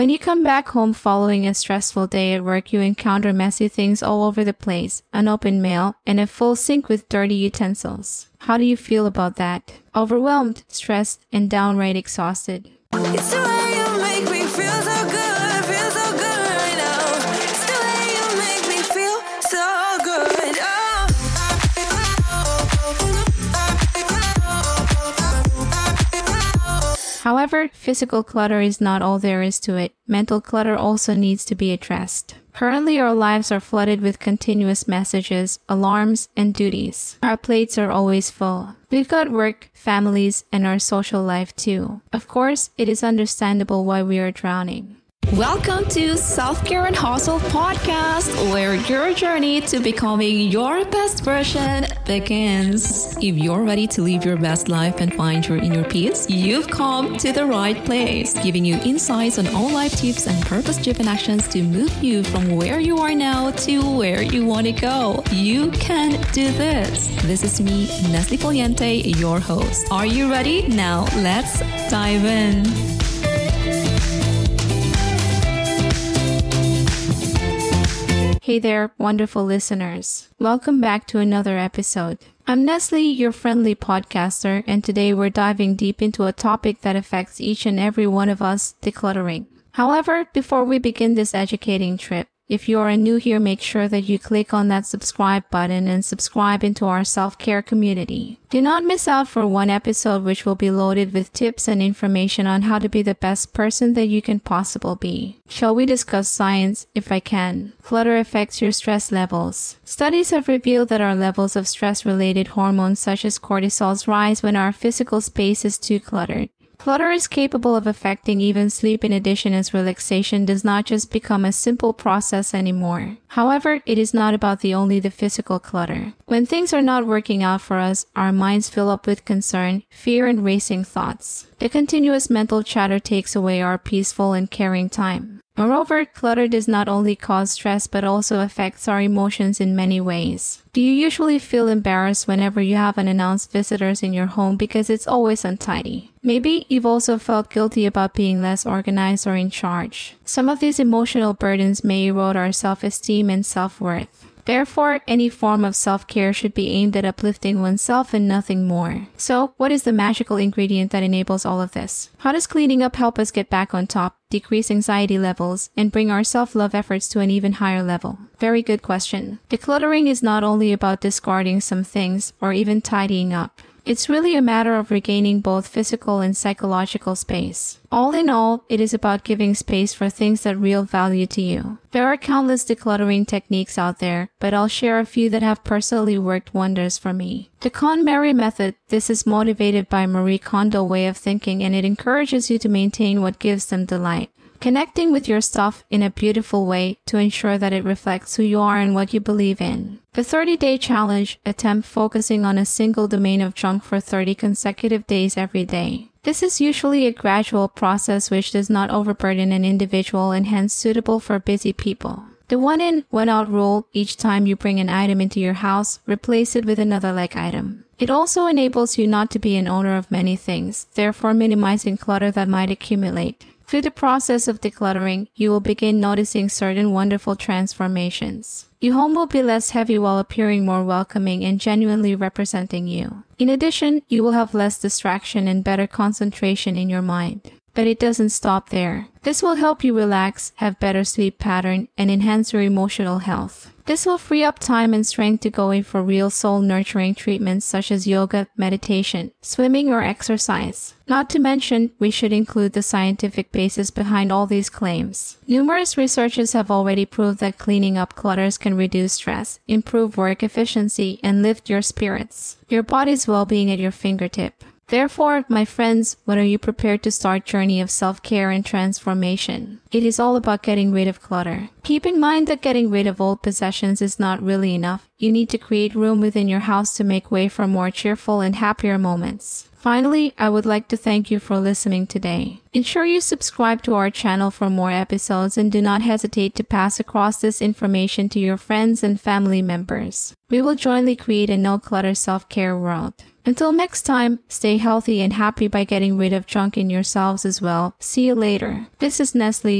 When you come back home following a stressful day at work, you encounter messy things all over the place, unopened mail, and a full sink with dirty utensils. How do you feel about that? Overwhelmed, stressed, and downright exhausted. However, physical clutter is not all there is to it. Mental clutter also needs to be addressed. Currently, our lives are flooded with continuous messages, alarms, and duties. Our plates are always full. We've got work, families, and our social life too. Of course, it is understandable why we are drowning. Welcome to Self Care and Hustle podcast, where your journey to becoming your best version begins. If you're ready to live your best life and find your inner peace, you've come to the right place, giving you insights on all life tips and purpose driven actions to move you from where you are now to where you want to go. You can do this. This is me, Neslie Foliente, your host. Are you ready? Now let's dive in. Hey there, wonderful listeners. Welcome back to another episode. I'm Neslie, your friendly podcaster, and today we're diving deep into a topic that affects each and every one of us decluttering. However, before we begin this educating trip, if you are new here, make sure that you click on that subscribe button and subscribe into our self-care community. Do not miss out for one episode which will be loaded with tips and information on how to be the best person that you can possibly be. Shall we discuss science if I can? Clutter affects your stress levels. Studies have revealed that our levels of stress-related hormones such as cortisols rise when our physical space is too cluttered. Clutter is capable of affecting even sleep in addition as relaxation does not just become a simple process anymore. However, it is not about the only the physical clutter. When things are not working out for us, our minds fill up with concern, fear, and racing thoughts. The continuous mental chatter takes away our peaceful and caring time. Moreover, clutter does not only cause stress but also affects our emotions in many ways. Do you usually feel embarrassed whenever you have unannounced visitors in your home because it's always untidy? Maybe you've also felt guilty about being less organized or in charge. Some of these emotional burdens may erode our self-esteem and self-worth. Therefore, any form of self-care should be aimed at uplifting oneself and nothing more. So, what is the magical ingredient that enables all of this? How does cleaning up help us get back on top, decrease anxiety levels, and bring our self-love efforts to an even higher level? Very good question. Decluttering is not only about discarding some things or even tidying up. It's really a matter of regaining both physical and psychological space. All in all, it is about giving space for things that real value to you. There are countless decluttering techniques out there, but I'll share a few that have personally worked wonders for me. The KonMari method, this is motivated by Marie Kondo way of thinking and it encourages you to maintain what gives them delight. Connecting with your stuff in a beautiful way to ensure that it reflects who you are and what you believe in. The 30 day challenge attempt focusing on a single domain of junk for 30 consecutive days every day. This is usually a gradual process which does not overburden an individual and hence suitable for busy people. The one in, one out rule each time you bring an item into your house, replace it with another like item. It also enables you not to be an owner of many things, therefore minimizing clutter that might accumulate. Through the process of decluttering, you will begin noticing certain wonderful transformations. Your home will be less heavy while appearing more welcoming and genuinely representing you. In addition, you will have less distraction and better concentration in your mind. But it doesn't stop there. This will help you relax, have better sleep pattern, and enhance your emotional health. This will free up time and strength to go in for real soul nurturing treatments such as yoga, meditation, swimming, or exercise. Not to mention, we should include the scientific basis behind all these claims. Numerous researchers have already proved that cleaning up clutters can reduce stress, improve work efficiency, and lift your spirits. Your body's well-being at your fingertip. Therefore, my friends, when are you prepared to start journey of self-care and transformation? It is all about getting rid of clutter. Keep in mind that getting rid of old possessions is not really enough. You need to create room within your house to make way for more cheerful and happier moments. Finally, I would like to thank you for listening today. Ensure you subscribe to our channel for more episodes and do not hesitate to pass across this information to your friends and family members. We will jointly create a no clutter self-care world. Until next time, stay healthy and happy by getting rid of junk in yourselves as well. See you later. This is Neslie